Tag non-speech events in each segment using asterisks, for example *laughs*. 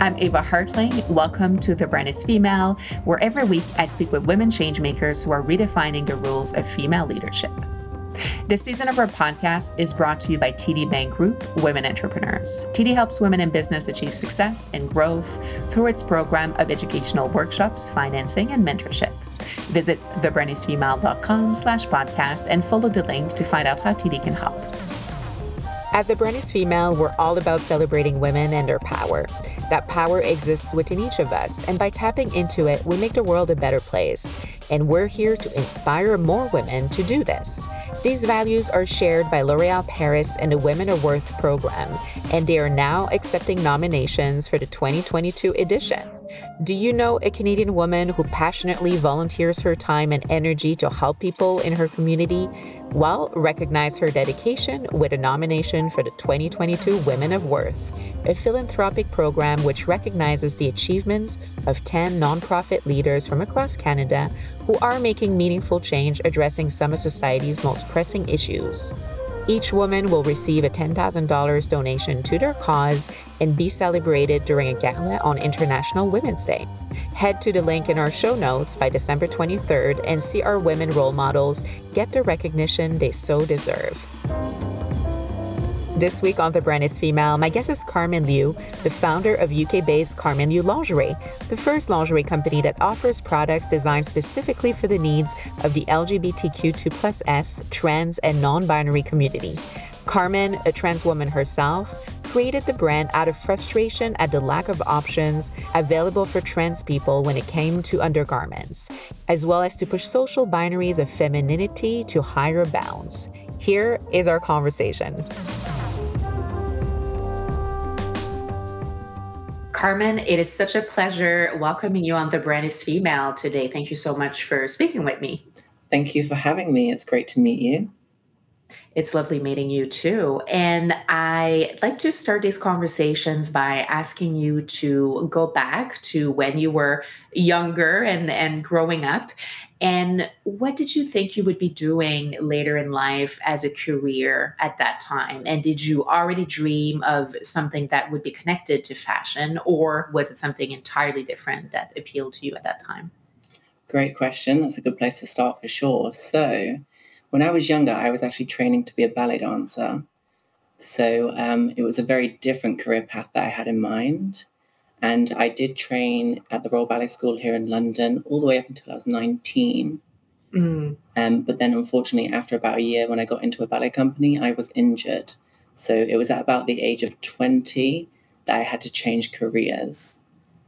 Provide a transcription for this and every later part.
I'm Ava Hartling. Welcome to The Brand is Female, where every week I speak with women changemakers who are redefining the rules of female leadership. This season of our podcast is brought to you by TD Bank Group Women Entrepreneurs. TD helps women in business achieve success and growth through its program of educational workshops, financing, and mentorship. Visit thebrandisfemale.com slash podcast and follow the link to find out how TD can help. At The Brand Female, we're all about celebrating women and their power. That power exists within each of us, and by tapping into it, we make the world a better place. And we're here to inspire more women to do this. These values are shared by L'Oreal Paris and the Women of Worth program, and they are now accepting nominations for the 2022 edition. Do you know a Canadian woman who passionately volunteers her time and energy to help people in her community? Well, recognize her dedication with a nomination for the 2022 Women of Worth, a philanthropic program which recognizes the achievements of 10 nonprofit leaders from across Canada who are making meaningful change addressing some of society's most pressing issues. Each woman will receive a $10,000 donation to their cause and be celebrated during a gala on International Women's Day. Head to the link in our show notes by December 23rd and see our women role models get the recognition they so deserve. This week on The Brand is Female, my guest is Carmen Liu, the founder of UK based Carmen Liu Lingerie, the first lingerie company that offers products designed specifically for the needs of the LGBTQ2 plus S, trans, and non binary community. Carmen, a trans woman herself, created the brand out of frustration at the lack of options available for trans people when it came to undergarments, as well as to push social binaries of femininity to higher bounds. Here is our conversation. Carmen, it is such a pleasure welcoming you on The Brand is Female today. Thank you so much for speaking with me. Thank you for having me. It's great to meet you. It's lovely meeting you too. And I like to start these conversations by asking you to go back to when you were younger and, and growing up. And what did you think you would be doing later in life as a career at that time? And did you already dream of something that would be connected to fashion, or was it something entirely different that appealed to you at that time? Great question. That's a good place to start for sure. So, when I was younger, I was actually training to be a ballet dancer. So um, it was a very different career path that I had in mind. And I did train at the Royal Ballet School here in London all the way up until I was 19. Mm. Um, but then, unfortunately, after about a year, when I got into a ballet company, I was injured. So it was at about the age of 20 that I had to change careers.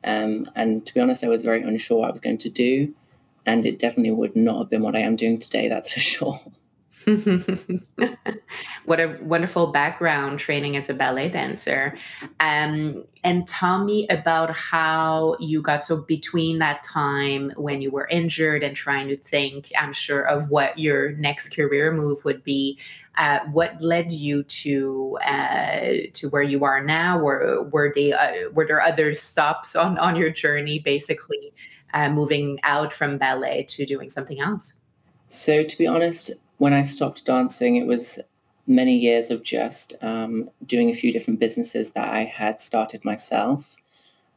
Um, and to be honest, I was very unsure what I was going to do and it definitely would not have been what I am doing today, that's for sure. *laughs* what a wonderful background training as a ballet dancer. Um, and tell me about how you got so between that time when you were injured and trying to think, I'm sure, of what your next career move would be. Uh, what led you to uh, to where you are now? Were were they uh, were there other stops on on your journey, basically? Uh, moving out from ballet to doing something else? So, to be honest, when I stopped dancing, it was many years of just um, doing a few different businesses that I had started myself.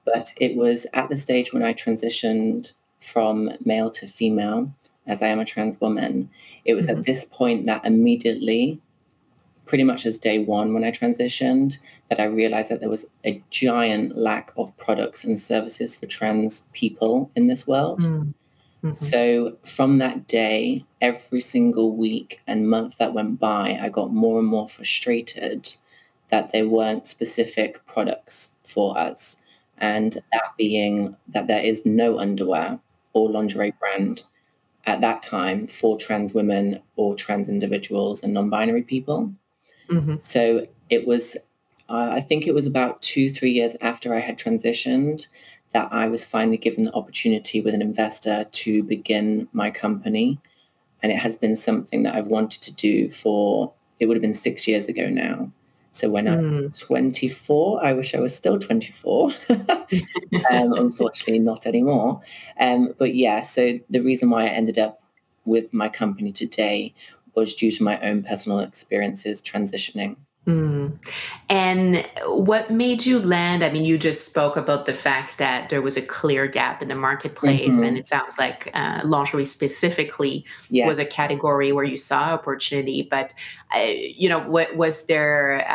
But it was at the stage when I transitioned from male to female, as I am a trans woman. It was mm-hmm. at this point that immediately pretty much as day one when I transitioned that I realized that there was a giant lack of products and services for trans people in this world. Mm. hmm So from that day, every single week and month that went by, I got more and more frustrated that there weren't specific products for us. And that being that there is no underwear or lingerie brand at that time for trans women or trans individuals and non binary people. Mm-hmm. So it was, uh, I think it was about two, three years after I had transitioned that I was finally given the opportunity with an investor to begin my company. And it has been something that I've wanted to do for, it would have been six years ago now. So when mm. I was mm. 24, I wish I was still 24. *laughs* um, unfortunately, not anymore. Um, but yeah, so the reason why I ended up with my company today was due to my own personal experiences transitioning. Mm. And what made you land? I mean, you just spoke about the fact that there was a clear gap in the marketplace, and hmm it sounds like uh, lingerie specifically was a category where you saw opportunity. But uh, you know, what was there?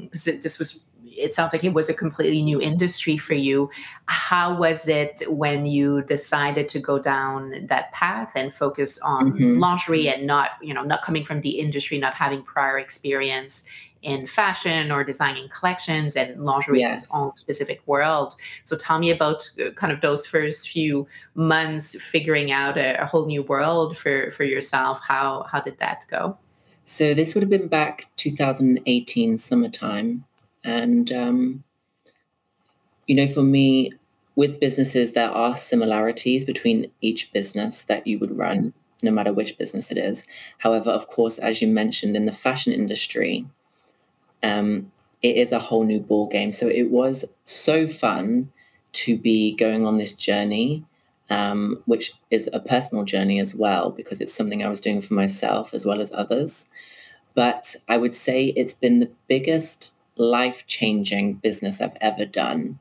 Because it this was. It sounds like it was a completely new industry for you. How was it when you decided to go down that path and focus on hmm lingerie and not, you know, not coming from the industry, not having prior experience? in fashion or designing collections and lingerie is its Yes. own specific world so tell me about uh, kind of those first few months figuring out a, a whole new world for for yourself how how did that go So this would have been back 2018 summertime. And, um, you know, for me, with businesses, there are similarities between each business that you would run, no matter which business it is. However, of course, as you mentioned, in the fashion industry, um, it is a whole new ball game. So it was so fun to be going on this journey, um, which is a personal journey as well, because it's something I was doing for myself as well as others. But I would say it's been the biggest life changing business I've ever done.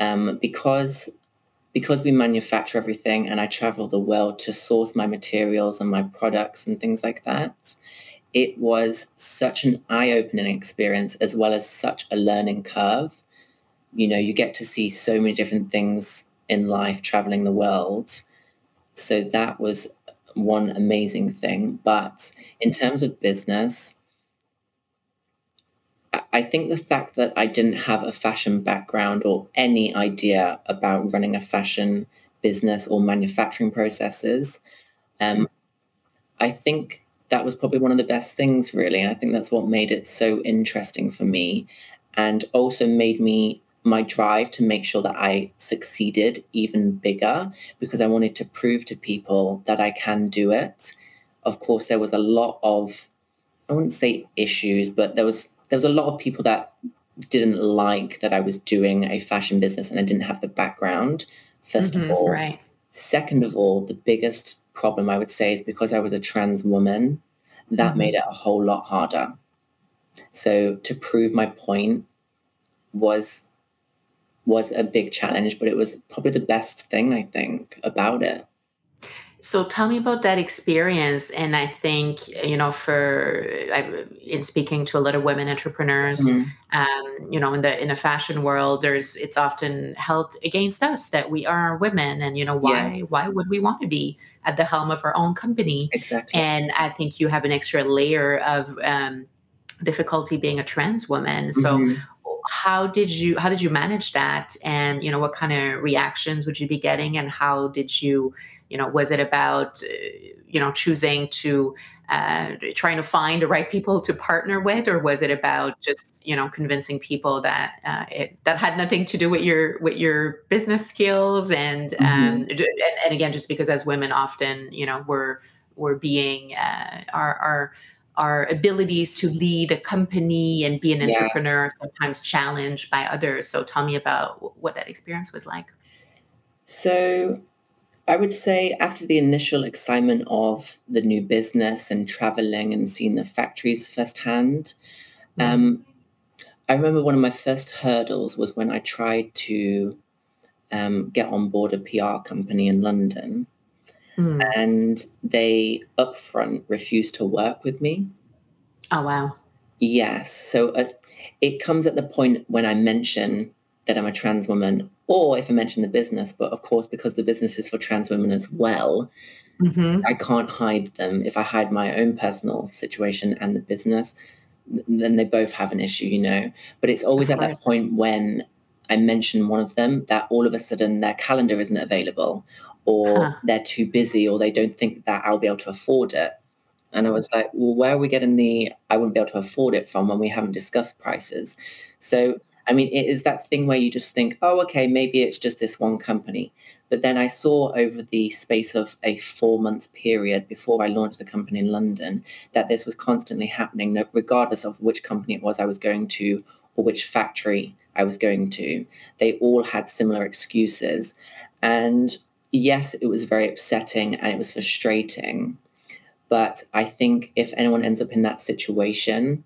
Um, because because we manufacture everything and I travel the world to source my materials and my products and things like that it was such an eye-opening experience as well as such a learning curve. You know you get to see so many different things in life traveling the world. So that was one amazing thing. But in terms of business i think the fact that i didn't have a fashion background or any idea about running a fashion business or manufacturing processes um, I think that was probably one of the best things, really. And I think that's what made it so interesting for me and also made me my drive to make sure that I succeeded even bigger because I wanted to prove to people that I can do it. Of course, there was a lot of, I wouldn't say issues, but there was there was a lot of people that didn't like that I was doing a fashion business and I didn't have the background, first of hmm all. right Second of all, the biggest problem I would say is because I was a trans woman, that hmm made it a whole lot harder. So to prove my point was was a big challenge, but it was probably the best thing I think about it. So tell me about that experience. And I think, you know, for I, in speaking to a lot of women entrepreneurs, Mhm. um, you know, in the in the fashion world, there's it's often held against us that we are women, and you know, why Yes, why would we want to be at the helm of our own company? exactly. And I think you have an extra layer of um, difficulty being a trans woman. So Mhm. how did you how did you manage that and you know what kind of reactions would you be getting and how did you you know was it about uh, you know choosing to uh, trying to find the right people to partner with or was it about just you know convincing people that uh, it, that had nothing to do with your with your business skills and um Mhm. j- and, and again just because as women often you know we're we're being uh, our our our abilities to lead a company and be an Yeah. entrepreneur are sometimes challenged by others. So tell me about what that experience was like. So I would say after the initial excitement of the new business and traveling and seeing the factories firsthand, Mm, um, I remember one of my first hurdles was when I tried to um, get on board a PR company in London, mm. and they upfront refused to work with me. Oh wow. Yes, so uh, it comes at the point when I mention that I'm a trans woman, or if I mention the business, but of course, because the business is for trans women as well, hmm I can't hide them. If I hide my own personal situation and the business, then they both have an issue, you know. But it's always at that point when I mention one of them that all of a sudden their calendar isn't available, or Huh. they're too busy, or they don't think that I'll be able to afford it. And I was like, well, where are we getting the I wouldn't be able to afford it from when we haven't discussed prices? So, I mean, it is that thing where you just think, oh, okay, maybe it's just this one company. But then I saw over the space of a four month period before I launched the company in London that this was constantly happening, regardless of which company it was I was going to or which factory I was going to. They all had similar excuses. And yes, it was very upsetting and it was frustrating. But I think if anyone ends up in that situation,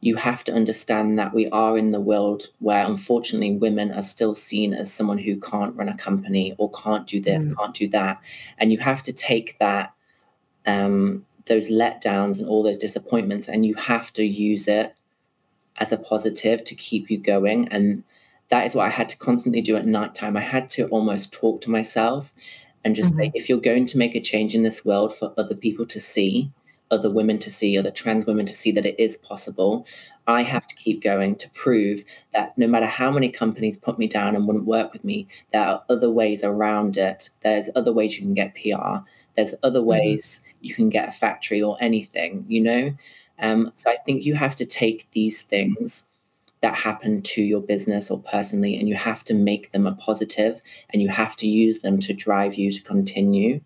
you have to understand that we are in the world where unfortunately women are still seen as someone who can't run a company or can't do this, mm. can't do that. And you have to take that, um, those letdowns and all those disappointments, and you have to use it as a positive to keep you going. And that is what I had to constantly do at nighttime. I had to almost talk to myself and just mm-hmm. say, if you're going to make a change in this world for other people to see, other women to see, other trans women to see that it is possible. I have to keep going to prove that no matter how many companies put me down and wouldn't work with me, there are other ways around it. There's other ways you can get PR. There's other mm-hmm. ways mm-hmm. you can get a factory or anything, you know? Um, so I think you have to take these things that happen to your business or personally, and you have to make them a positive and you have to use them to drive you to continue.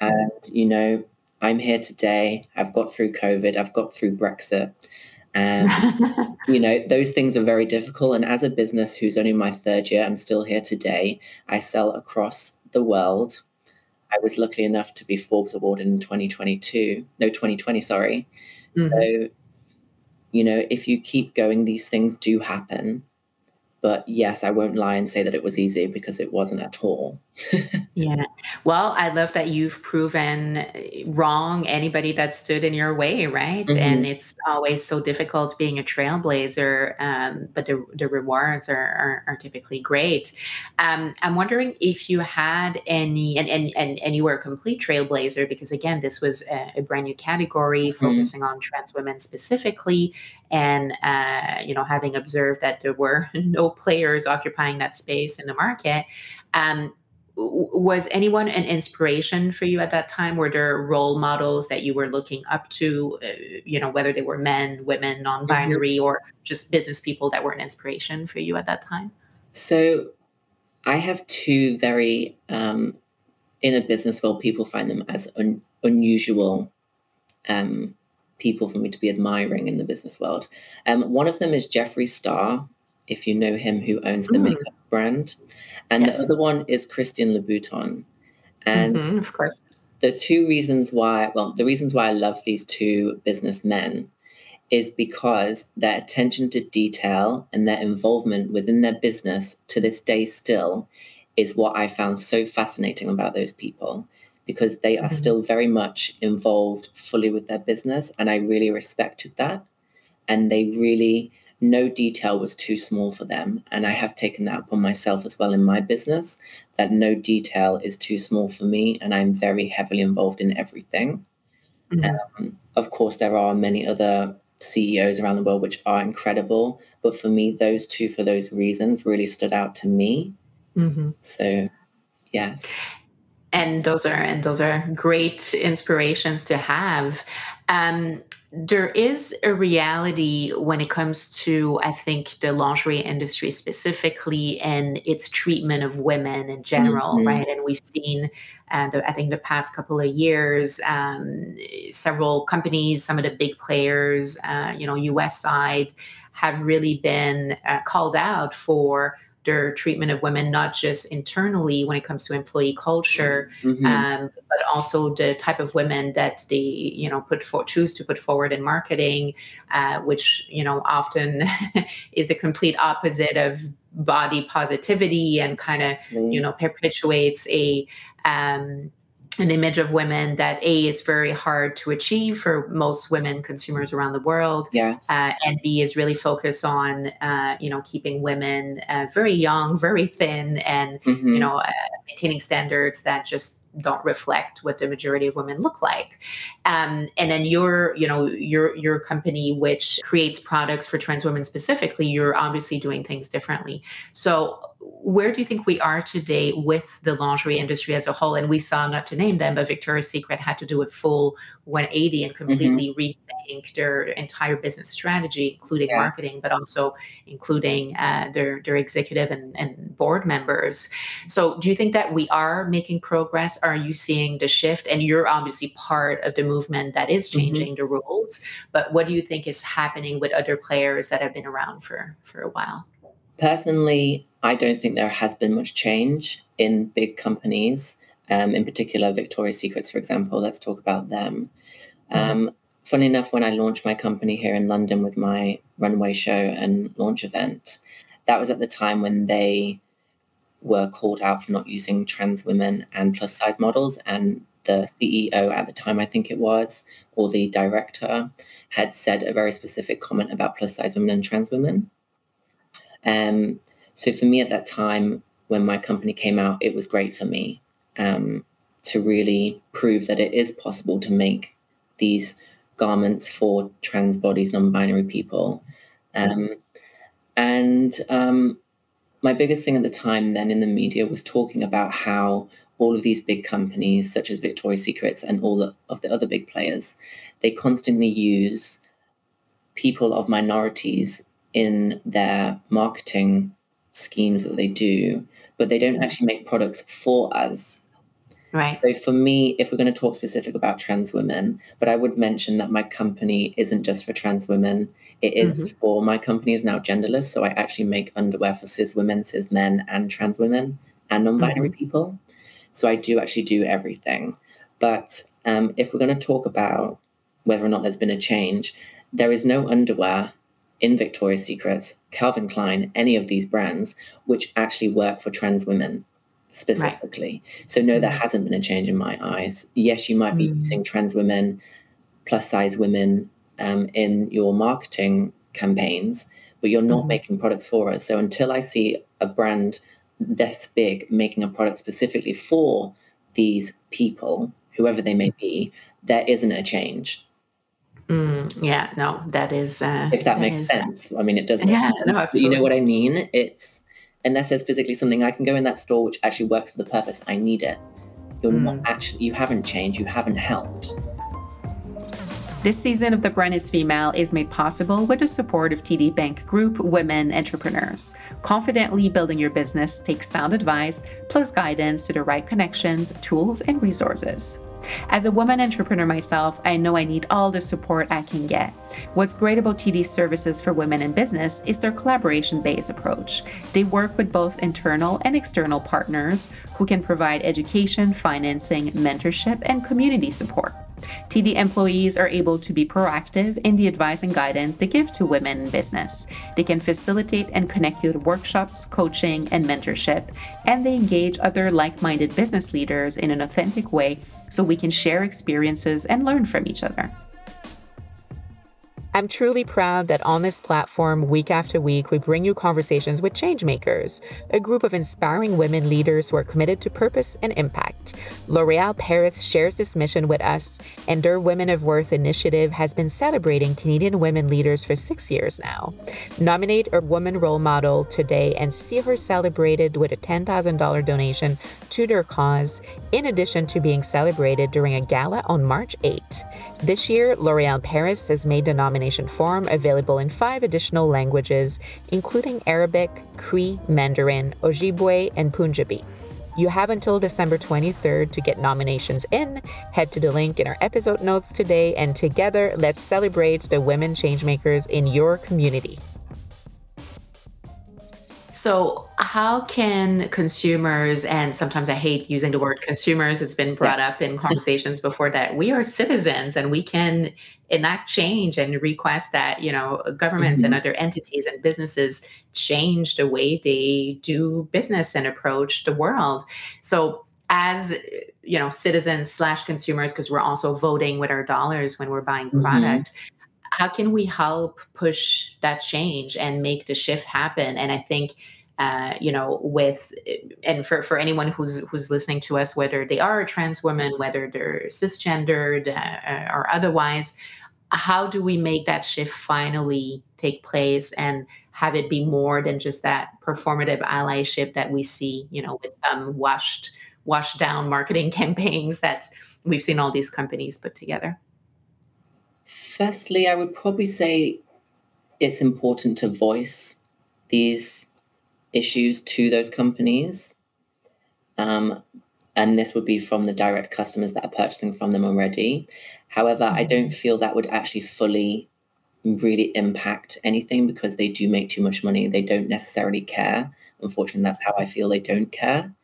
And, you know, I'm here today. I've got through COVID. I've got through Brexit. And, *laughs* you know, those things are very difficult. And as a business who's only my third year, I'm still here today. I sell across the world. I was lucky enough to be Forbes awarded in 2022. No, 2020, sorry. Mm-hmm. So, you know, if you keep going, these things do happen. But yes, I won't lie and say that it was easy because it wasn't at all. *laughs* yeah. Well, I love that you've proven wrong anybody that stood in your way, right? Mm-hmm. And it's always so difficult being a trailblazer, um, but the, the rewards are, are, are typically great. Um, I'm wondering if you had any, and, and, and, and you were a complete trailblazer because, again, this was a, a brand new category mm-hmm. focusing on trans women specifically and uh, you know having observed that there were *laughs* no players occupying that space in the market um, was anyone an inspiration for you at that time were there role models that you were looking up to uh, you know whether they were men women non-binary mm-hmm. or just business people that were an inspiration for you at that time so i have two very um, in a business world people find them as un- unusual um, people for me to be admiring in the business world. Um, one of them is Jeffree Star, if you know him, who owns the mm. makeup brand, and yes. the other one is Christian Louboutin. And mm-hmm, of course, the two reasons why, well, the reasons why I love these two businessmen is because their attention to detail and their involvement within their business to this day still is what I found so fascinating about those people because they are mm-hmm. still very much involved fully with their business. And I really respected that. And they really, no detail was too small for them. And I have taken that upon myself as well in my business that no detail is too small for me. And I'm very heavily involved in everything. Mm-hmm. Um, of course, there are many other CEOs around the world which are incredible. But for me, those two, for those reasons, really stood out to me. Mm-hmm. So, yes and those are and those are great inspirations to have um, there is a reality when it comes to i think the lingerie industry specifically and its treatment of women in general mm-hmm. right and we've seen and uh, I think the past couple of years, um, several companies, some of the big players, uh, you know, U.S. side, have really been uh, called out for treatment of women, not just internally when it comes to employee culture, mm-hmm. um, but also the type of women that they, you know, put for choose to put forward in marketing, uh, which you know often *laughs* is the complete opposite of body positivity and kind of you know perpetuates a um, an image of women that a is very hard to achieve for most women consumers around the world yes. Uh, and b is really focused on uh, you know keeping women uh, very young very thin and mm-hmm. you know uh, maintaining standards that just don't reflect what the majority of women look like um, and then your you know your your company which creates products for trans women specifically you're obviously doing things differently so where do you think we are today with the lingerie industry as a whole? And we saw, not to name them, but Victoria's Secret had to do a full 180 and mm-hmm. completely mm-hmm. rethink their entire business strategy, including yeah. marketing, but also including uh, their, their executive and, and board members. So, do you think that we are making progress? Are you seeing the shift? And you're obviously part of the movement that is mm-hmm. changing mm-hmm. the rules. But what do you think is happening with other players that have been around for, for a while? Personally, I don't think there has been much change in big companies, um, in particular Victoria's Secrets, for example. Let's talk about them. Mm-hmm. Um, funny enough, when I launched my company here in London with my runway show and launch event, that was at the time when they were called out for not using trans women and plus size models. And the CEO at the time, I think it was, or the director, had said a very specific comment about plus size women and trans women. Um, so for me at that time, when my company came out, it was great for me um, to really prove that it is possible to make these garments for trans bodies, non-binary people. Um, and um, my biggest thing at the time then in the media was talking about how all of these big companies, such as Victoria's Secrets and all the, of the other big players, they constantly use people of minorities in their marketing schemes that they do, but they don't actually make products for us. Right. So for me, if we're going to talk specific about trans women, but I would mention that my company isn't just for trans women. It is mm-hmm. for my company is now genderless, so I actually make underwear for cis women, cis men, and trans women and non-binary mm-hmm. people. So I do actually do everything. But um, if we're going to talk about whether or not there's been a change, there is no underwear in Victoria's Secrets, Calvin Klein, any of these brands, which actually work for trans women specifically. Right. So, no, there mm. hasn't been a change in my eyes. Yes, you might be mm. using trans women, plus size women um, in your marketing campaigns, but you're not mm. making products for us. So, until I see a brand this big making a product specifically for these people, whoever they may be, there isn't a change. Mm, yeah, no, that is. Uh, if that, that makes is, sense. I mean, it does make yeah, sense. No, but you know what I mean? It's unless there's physically something I can go in that store which actually works for the purpose I need it. You're mm. not actually. You haven't changed. You haven't helped. This season of The Brand is Female is made possible with the support of TD Bank Group Women Entrepreneurs. Confidently building your business takes sound advice plus guidance to the right connections, tools, and resources. As a woman entrepreneur myself, I know I need all the support I can get. What's great about TD's services for women in business is their collaboration based approach. They work with both internal and external partners who can provide education, financing, mentorship, and community support. TD employees are able to be proactive in the advice and guidance they give to women in business. They can facilitate and connect you to workshops, coaching, and mentorship, and they engage other like minded business leaders in an authentic way so we can share experiences and learn from each other. I'm truly proud that on this platform, week after week, we bring you conversations with changemakers, a group of inspiring women leaders who are committed to purpose and impact. L'Oreal Paris shares this mission with us, and their Women of Worth initiative has been celebrating Canadian women leaders for six years now. Nominate a woman role model today and see her celebrated with a $10,000 donation to their cause, in addition to being celebrated during a gala on March 8. This year, L'Oreal Paris has made the nomination form available in five additional languages, including Arabic, Cree, Mandarin, Ojibwe, and Punjabi. You have until December 23rd to get nominations in. Head to the link in our episode notes today, and together, let's celebrate the women changemakers in your community. So, how can consumers, and sometimes I hate using the word consumers, it's been brought yeah. up in *laughs* conversations before that we are citizens and we can enact change and request that, you know, governments mm-hmm. and other entities and businesses change the way they do business and approach the world. So, as you know, citizens slash consumers, because we're also voting with our dollars when we're buying mm-hmm. How can we help push that change and make the shift happen? And I think uh, you know, with and for, for anyone who's who's listening to us, whether they are a trans woman, whether they're cisgendered uh, or otherwise, how do we make that shift finally take place and have it be more than just that performative allyship that we see, you know, with some washed washed down marketing *laughs* campaigns that we've seen all these companies put together? Firstly, I would probably say it's important to voice these issues to those companies. Um, and this would be from the direct customers that are purchasing from them already. However, I don't feel that would actually fully really impact anything because they do make too much money. They don't necessarily care. Unfortunately, that's how I feel they don't care.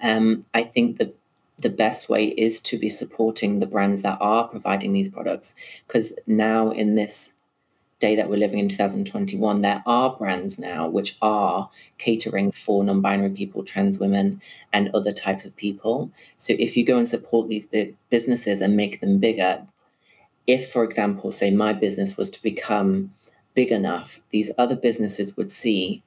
Um, I think the the best way is to be supporting the brands that are providing these products. Because now, in this day that we're living in 2021, there are brands now which are catering for non binary people, trans women, and other types of people. So if you go and support these businesses and make them bigger, if, for example, say my business was to become big enough, these other businesses would see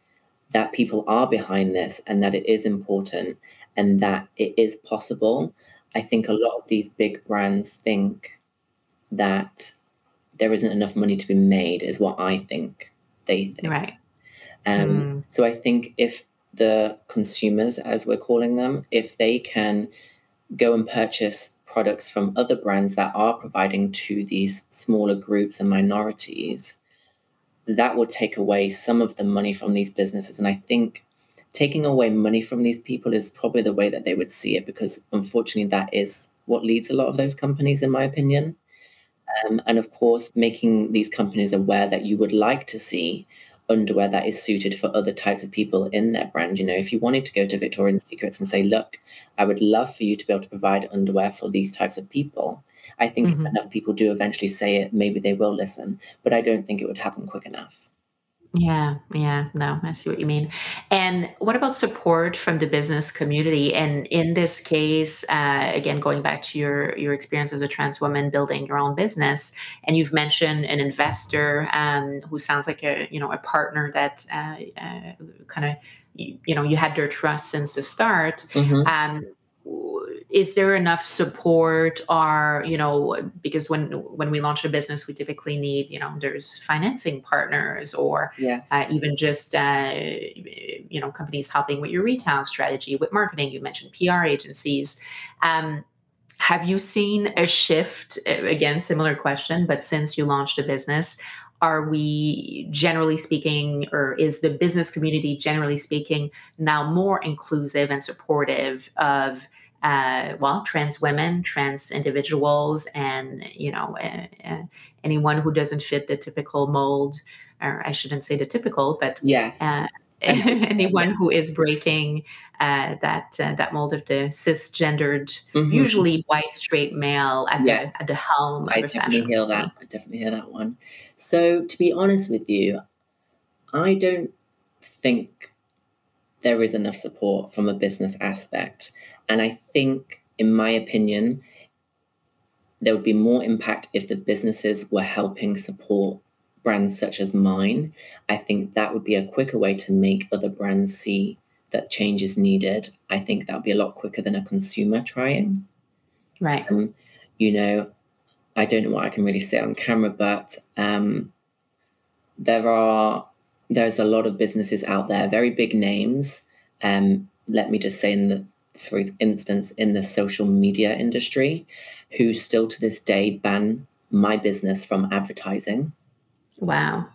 that people are behind this and that it is important and that it is possible. I think a lot of these big brands think that there isn't enough money to be made, is what I think they think. Right. Um, mm. So I think if the consumers, as we're calling them, if they can go and purchase products from other brands that are providing to these smaller groups and minorities, that will take away some of the money from these businesses. And I think taking away money from these people is probably the way that they would see it because unfortunately that is what leads a lot of those companies in my opinion. Um, and of course making these companies aware that you would like to see underwear that is suited for other types of people in their brand. You know if you wanted to go to victoria's secrets and say look i would love for you to be able to provide underwear for these types of people i think mm-hmm. if enough people do eventually say it maybe they will listen but i don't think it would happen quick enough yeah, yeah, no, I see what you mean. And what about support from the business community? And in this case, uh, again, going back to your your experience as a trans woman building your own business, and you've mentioned an investor um, who sounds like a you know a partner that uh, uh, kind of you, you, know you had their trust since the start. Mm-hmm. Um, is there enough support? Or you know because when when we launch a business we typically need you know there's financing partners or yes. uh, even just uh, you know companies helping with your retail strategy with marketing. You mentioned pr agencies. Um, have you seen a shift again similar question but since you launched a business are we generally speaking or is the business community generally speaking now more inclusive and supportive of uh, well, trans women, trans individuals, and you know uh, uh, anyone who doesn't fit the typical mold, or I shouldn't say the typical, but yes. *laughs* *laughs* Anyone who is breaking uh, that uh, that mold of the cisgendered, mm-hmm. usually white straight male at yes. the at the helm. I definitely hear that. I definitely hear that one. So to be honest with you, I don't think there is enough support from a business aspect. And I think, in my opinion, there would be more impact if the businesses were helping support brands such as mine. I think that would be a quicker way to make other brands see that change is needed. I think that would be a lot quicker than a consumer trying. Right. Um, you know, I don't know what I can really say on camera, but um, there are there's a lot of businesses out there, very big names. Um, let me just say in the for instance, in the social media industry, who still to this day ban my business from advertising. Wow.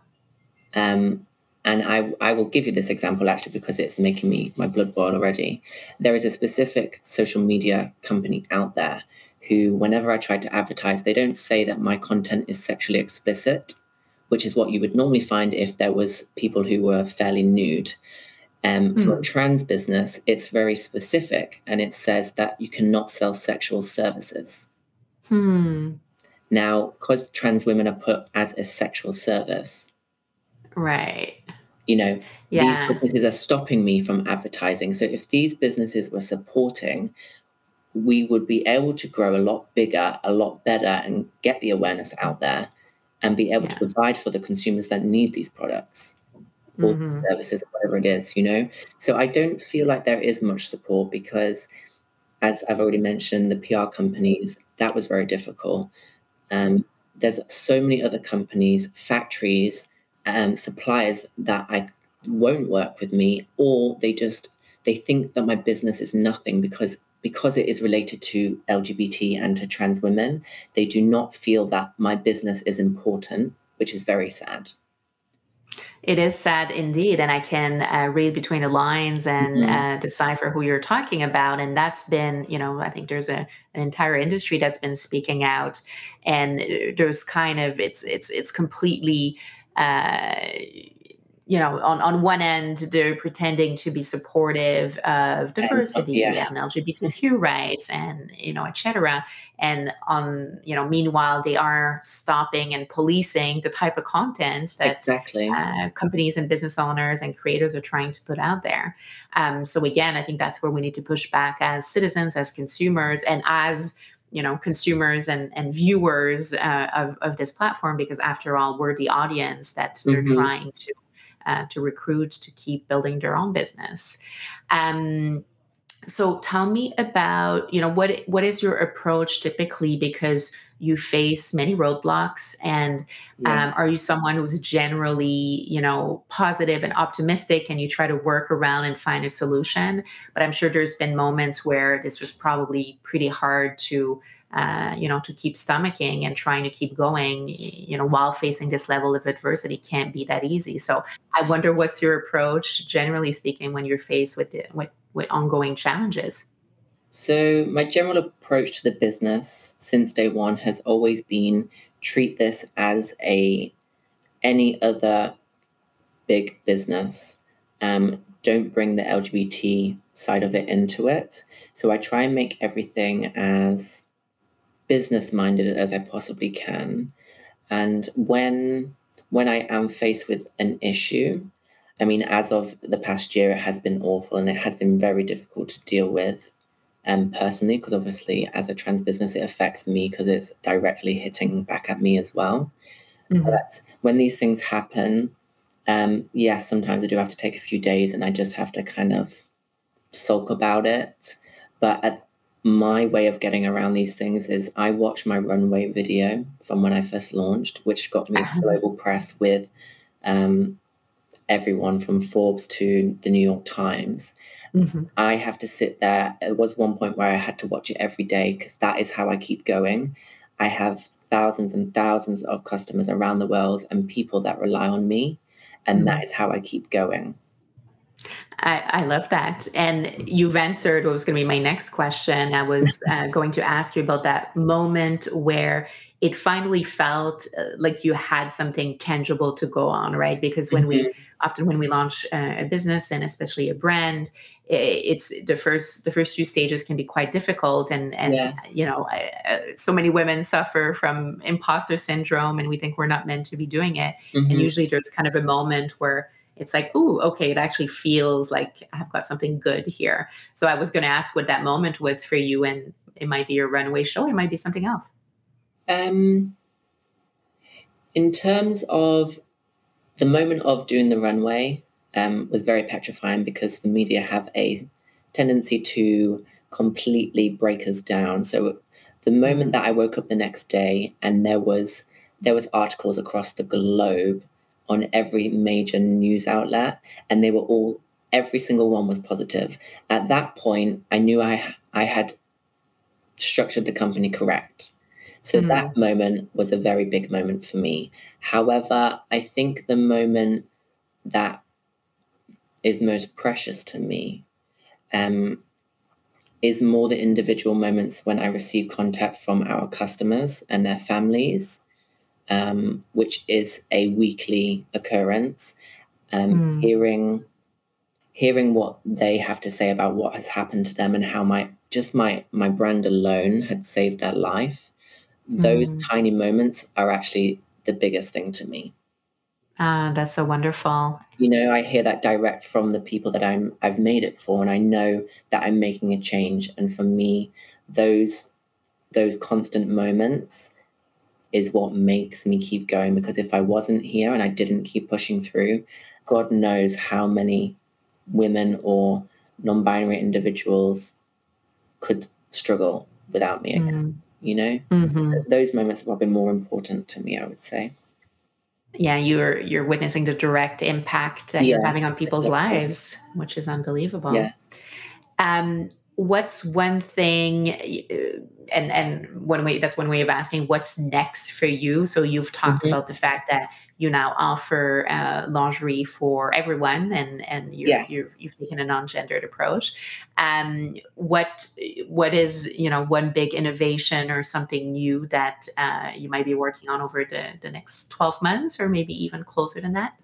Um, and I, I will give you this example actually because it's making me my blood boil already. There is a specific social media company out there who, whenever I try to advertise, they don't say that my content is sexually explicit, which is what you would normally find if there was people who were fairly nude. Um, mm. For a hmm. trans business, it's very specific and it says that you cannot sell sexual services. Hmm. Now, because trans women are put as a sexual service. Right. You know, yeah. these businesses are stopping me from advertising. So if these businesses were supporting, we would be able to grow a lot bigger, a lot better, and get the awareness out there and be able yeah. to provide for the consumers that need these products or mm-hmm. services, or whatever it is, you know? So I don't feel like there is much support because, as I've already mentioned, the PR companies, that was very difficult. Um, there's so many other companies, factories, um, suppliers that I won't work with me, or they just they think that my business is nothing because because it is related to LGBT and to trans women. They do not feel that my business is important, which is very sad. It is sad indeed, and I can uh, read between the lines and mm-hmm. uh, decipher who you're talking about. And that's been, you know, I think there's a an entire industry that's been speaking out, and uh, there's kind of it's it's it's completely. Uh, you know, on, on one end, they're pretending to be supportive of diversity and, yes. and LGBTQ rights and, you know, etc. And on, you know, meanwhile, they are stopping and policing the type of content that exactly. uh, companies and business owners and creators are trying to put out there. Um, so again, I think that's where we need to push back as citizens, as consumers, and as you know consumers and and viewers uh, of, of this platform because after all we're the audience that they're mm-hmm. trying to uh, to recruit to keep building their own business. Um, so tell me about you know what what is your approach typically because you face many roadblocks and yeah. um, are you someone who's generally you know positive and optimistic and you try to work around and find a solution but i'm sure there's been moments where this was probably pretty hard to uh, you know, to keep stomaching and trying to keep going, you know, while facing this level of adversity can't be that easy. So I wonder what's your approach, generally speaking, when you're faced with with, with ongoing challenges. So my general approach to the business since day one has always been treat this as a any other big business. Um, don't bring the LGBT side of it into it. So I try and make everything as business minded as I possibly can. And when when I am faced with an issue, I mean, as of the past year, it has been awful and it has been very difficult to deal with um, personally, because obviously, as a trans business, it affects me because it's directly hitting back at me as well. Mm-hmm. But when these things happen, um, yes, sometimes I do have to take a few days and I just have to kind of sulk about it. But at my way of getting around these things is I watch my runway video from when I first launched, which got me uh-huh. global press with um, everyone from Forbes to the New York Times. Mm-hmm. I have to sit there. It was one point where I had to watch it every day because that is how I keep going. I have thousands and thousands of customers around the world and people that rely on me, and mm-hmm. that is how I keep going. I, I, love that. And you've answered what was going to be my next question. I was *laughs* uh, going to ask you about that moment where it finally felt uh, like you had something tangible to go on, right? Because when mm-hmm. we often when we launch uh, a business and especially a brand, it's the first the first few stages can be quite difficult and and yes. you know uh, so many women suffer from imposter syndrome and we think we're not meant to be doing it mm-hmm. and usually there's kind of a moment where it's like, oh, okay, it actually feels like I've got something good here. So I was going to ask what that moment was for you, and it might be your runaway show, it might be something else. Um, in terms of the moment of doing the runway, um, was very petrifying because the media have a tendency to completely break us down. So the moment mm. that I woke up the next day and there was there was articles across the globe on every major news outlet, and they were all every single one was positive. At that point, I knew I I had structured the company correct. So mm. that moment was a very big moment for me. However, I think the moment that is most precious to me um, is more the individual moments when I receive contact from our customers and their families um, which is a weekly occurrence. Um, mm. Hearing hearing what they have to say about what has happened to them and how my just my my brand alone had saved their life. Those mm. tiny moments are actually the biggest thing to me. Ah, that's so wonderful. You know, I hear that direct from the people that I'm I've made it for, and I know that I'm making a change. And for me, those those constant moments is what makes me keep going because if I wasn't here and I didn't keep pushing through, God knows how many women or non binary individuals could struggle without me again. Mm. You know, mm-hmm. those moments are probably more important to me, I would say. Yeah, you're you're witnessing the direct impact that yeah, you're having on people's exactly. lives, which is unbelievable. Yes. Um, what's one thing and and one way that's one way of asking what's next for you so you've talked mm-hmm. about the fact that you now offer uh, lingerie for everyone and and you yes. you have taken a non-gendered approach um what what is you know one big innovation or something new that uh, you might be working on over the the next 12 months or maybe even closer than that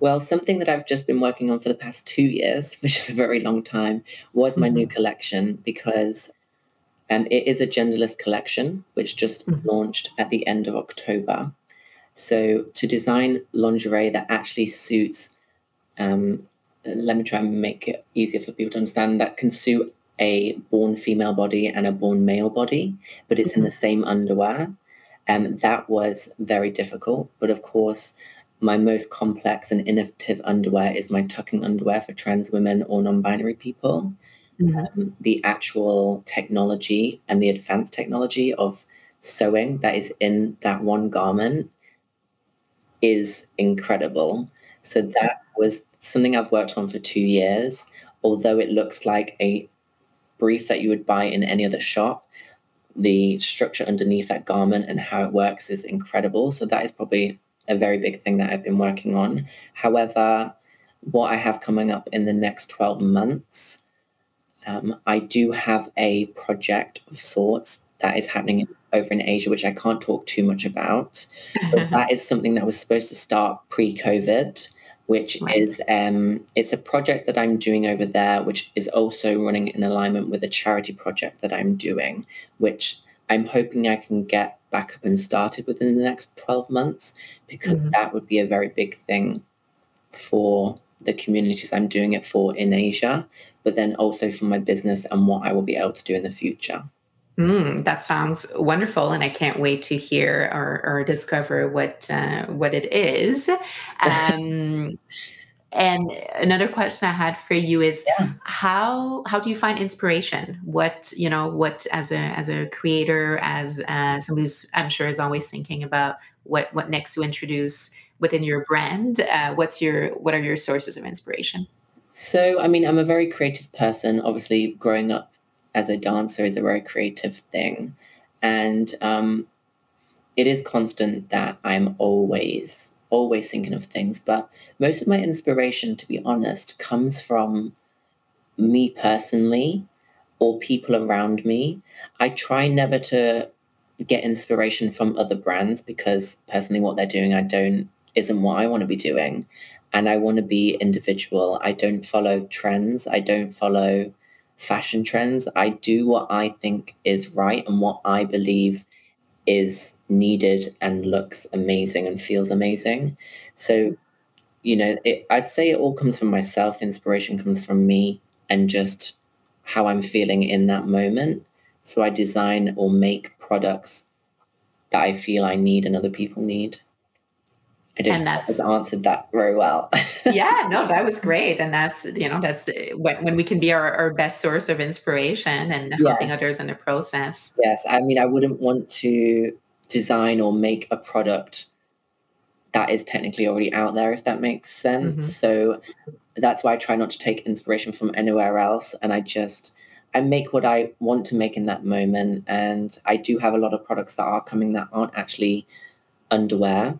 Well, something that I've just been working on for the past two years, *laughs* which is a very long time, was my mm-hmm. new collection because um, it is a genderless collection, which just mm-hmm. launched at the end of October. So, to design lingerie that actually suits, um, let me try and make it easier for people to understand, that can suit a born female body and a born male body, but it's mm-hmm. in the same underwear. Um, that was very difficult. But of course, my most complex and innovative underwear is my tucking underwear for trans women or non binary people. Mm-hmm. Um, the actual technology and the advanced technology of sewing that is in that one garment is incredible. So that was something I've worked on for two years. Although it looks like a brief that you would buy in any other shop, the structure underneath that garment and how it works is incredible. So that is probably a very big thing that I've been working on. However, what I have coming up in the next 12 months, um, I do have a project of sorts that is happening over in Asia, which I can't talk too much about. *laughs* But that is something that was supposed to start pre COVID which right. is um, it's a project that I'm doing over there, which is also running in alignment with a charity project that I'm doing, which I'm hoping I can get back up and started within the next 12 months because mm-hmm. that would be a very big thing for the communities I'm doing it for in Asia, but then also for my business and what I will be able to do in the future. Mm, that sounds wonderful, and I can't wait to hear or, or discover what uh, what it is. *laughs* Um, and another question I had for you is yeah. how how do you find inspiration? What you know, what as a as a creator, as uh, somebody who's I'm sure is always thinking about what what next to introduce within your brand. Uh, what's your what are your sources of inspiration? So, I mean, I'm a very creative person. Obviously, growing up as a dancer is a very creative thing. And um, it is constant that I'm always, always thinking of things. But most of my inspiration, to be honest, comes from me personally or people around me. I try never to get inspiration from other brands because personally what they're doing I don't isn't what I want to be doing and I want to be individual. I don't follow trends. I don't follow fashion trends. I do what I think is right and what I believe is needed and looks amazing and feels amazing. So, you know, it, I'd say it all comes from myself. The inspiration comes from me and just how I'm feeling in that moment. So I design or make products that I feel I need and other people need. I didn't and that's answered that very well. *laughs* yeah, no, that was great. And that's, you know, that's when, when we can be our, our best source of inspiration and helping others in the process. Yes. I mean, I wouldn't want to design or make a product that is technically already out there, if that makes sense. Mm-hmm. So that's why I try not to take inspiration from anywhere else. And I just, I make what I want to make in that moment. And I do have a lot of products that are coming that aren't actually underwear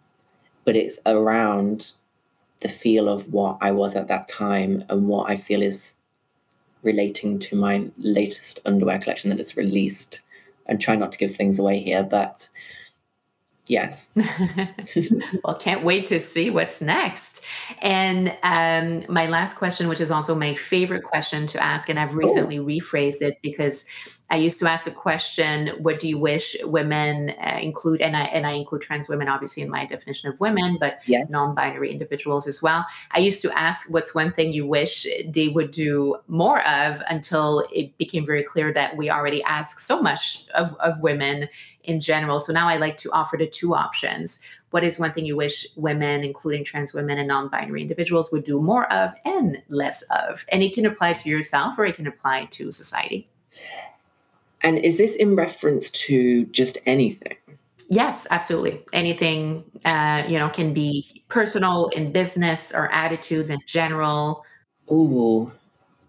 but it's around the feel of what I was at that time and what I feel is relating to my latest underwear collection that is released. I'm trying not to give things away here, but yes. *laughs* *laughs* well, can't wait to see what's next. And um, my last question, which is also my favorite question to ask, and I've recently oh. rephrased it because I used to ask the question, "What do you wish women uh, include?" And I and I include trans women, obviously, in my definition of women, but yes. non-binary individuals as well. I used to ask, "What's one thing you wish they would do more of?" Until it became very clear that we already ask so much of of women in general. So now I like to offer the two options. What is one thing you wish women, including trans women and non-binary individuals, would do more of and less of? And it can apply to yourself or it can apply to society. And is this in reference to just anything? Yes, absolutely. Anything, uh, you know, can be personal in business or attitudes in general. Ooh.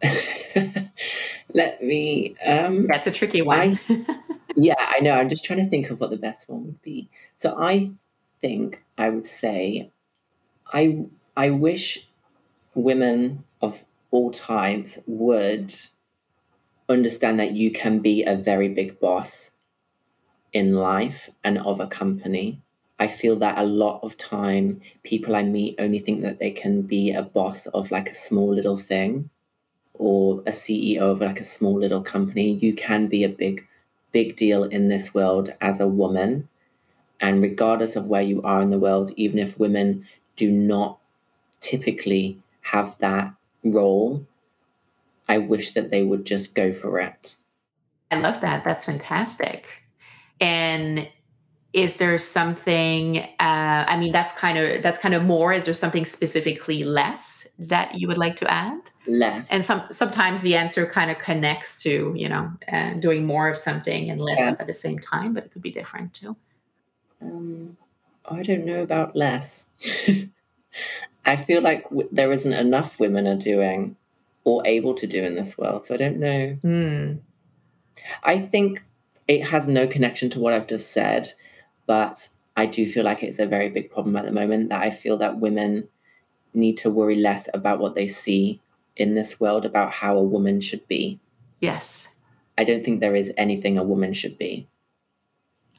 *laughs* Let me. Um, That's a tricky one. I, *laughs* yeah, I know. I'm just trying to think of what the best one would be. So I think I would say, I I wish women of all types would understand that you can be a very big boss in life and of a company. I feel that a lot of time people I meet only think that they can be a boss of like a small little thing or a CEO of like a small little company. You can be a big, big deal in this world as a woman. And regardless of where you are in the world, even if women do not typically have that role, I wish that they would just go for it. I love that. That's fantastic. And is there something uh, i mean that's kind of that's kind of more is there something specifically less that you would like to add less and some sometimes the answer kind of connects to you know uh, doing more of something and less yes. at the same time but it could be different too um, i don't know about less *laughs* i feel like w- there isn't enough women are doing or able to do in this world so i don't know mm. i think it has no connection to what i've just said but I do feel like it's a very big problem at the moment that I feel that women need to worry less about what they see in this world about how a woman should be. Yes. I don't think there is anything a woman should be.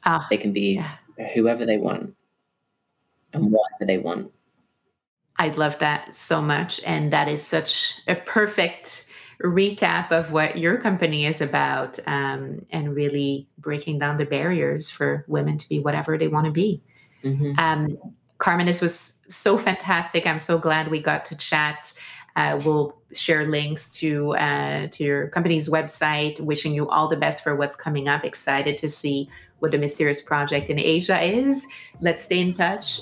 Ah, they can be yeah. whoever they want and whatever they want. I love that so much. And that is such a perfect recap of what your company is about um, and really breaking down the barriers for women to be whatever they want to be. Mm-hmm. Um, Carmen, this was so fantastic. I'm so glad we got to chat. Uh, we'll share links to uh, to your company's website. Wishing you all the best for what's coming up. Excited to see what the mysterious project in Asia is. Let's stay in touch.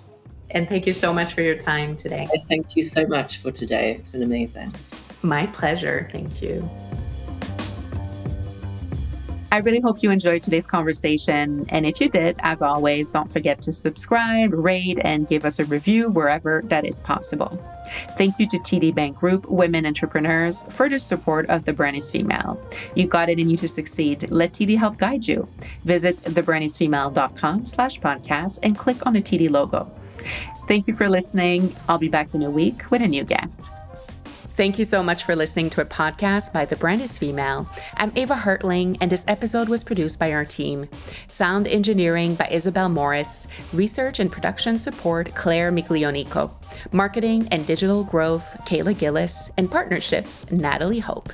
And thank you so much for your time today. Thank you so much for today. It's been amazing. My pleasure. Thank you. I really hope you enjoyed today's conversation. And if you did, as always, don't forget to subscribe, rate, and give us a review wherever that is possible. Thank you to TD Bank Group Women Entrepreneurs for their support of The Brand is Female. You got it in you to succeed. Let TD help guide you. Visit thebrandisfemale.com slash podcast and click on the TD logo. Thank you for listening. I'll be back in a week with a new guest. Thank you so much for listening to a podcast by The Brand is Female. I'm Ava Hartling, and this episode was produced by our team. Sound engineering by Isabel Morris, research and production support Claire Miglionico, marketing and digital growth Kayla Gillis, and partnerships Natalie Hope.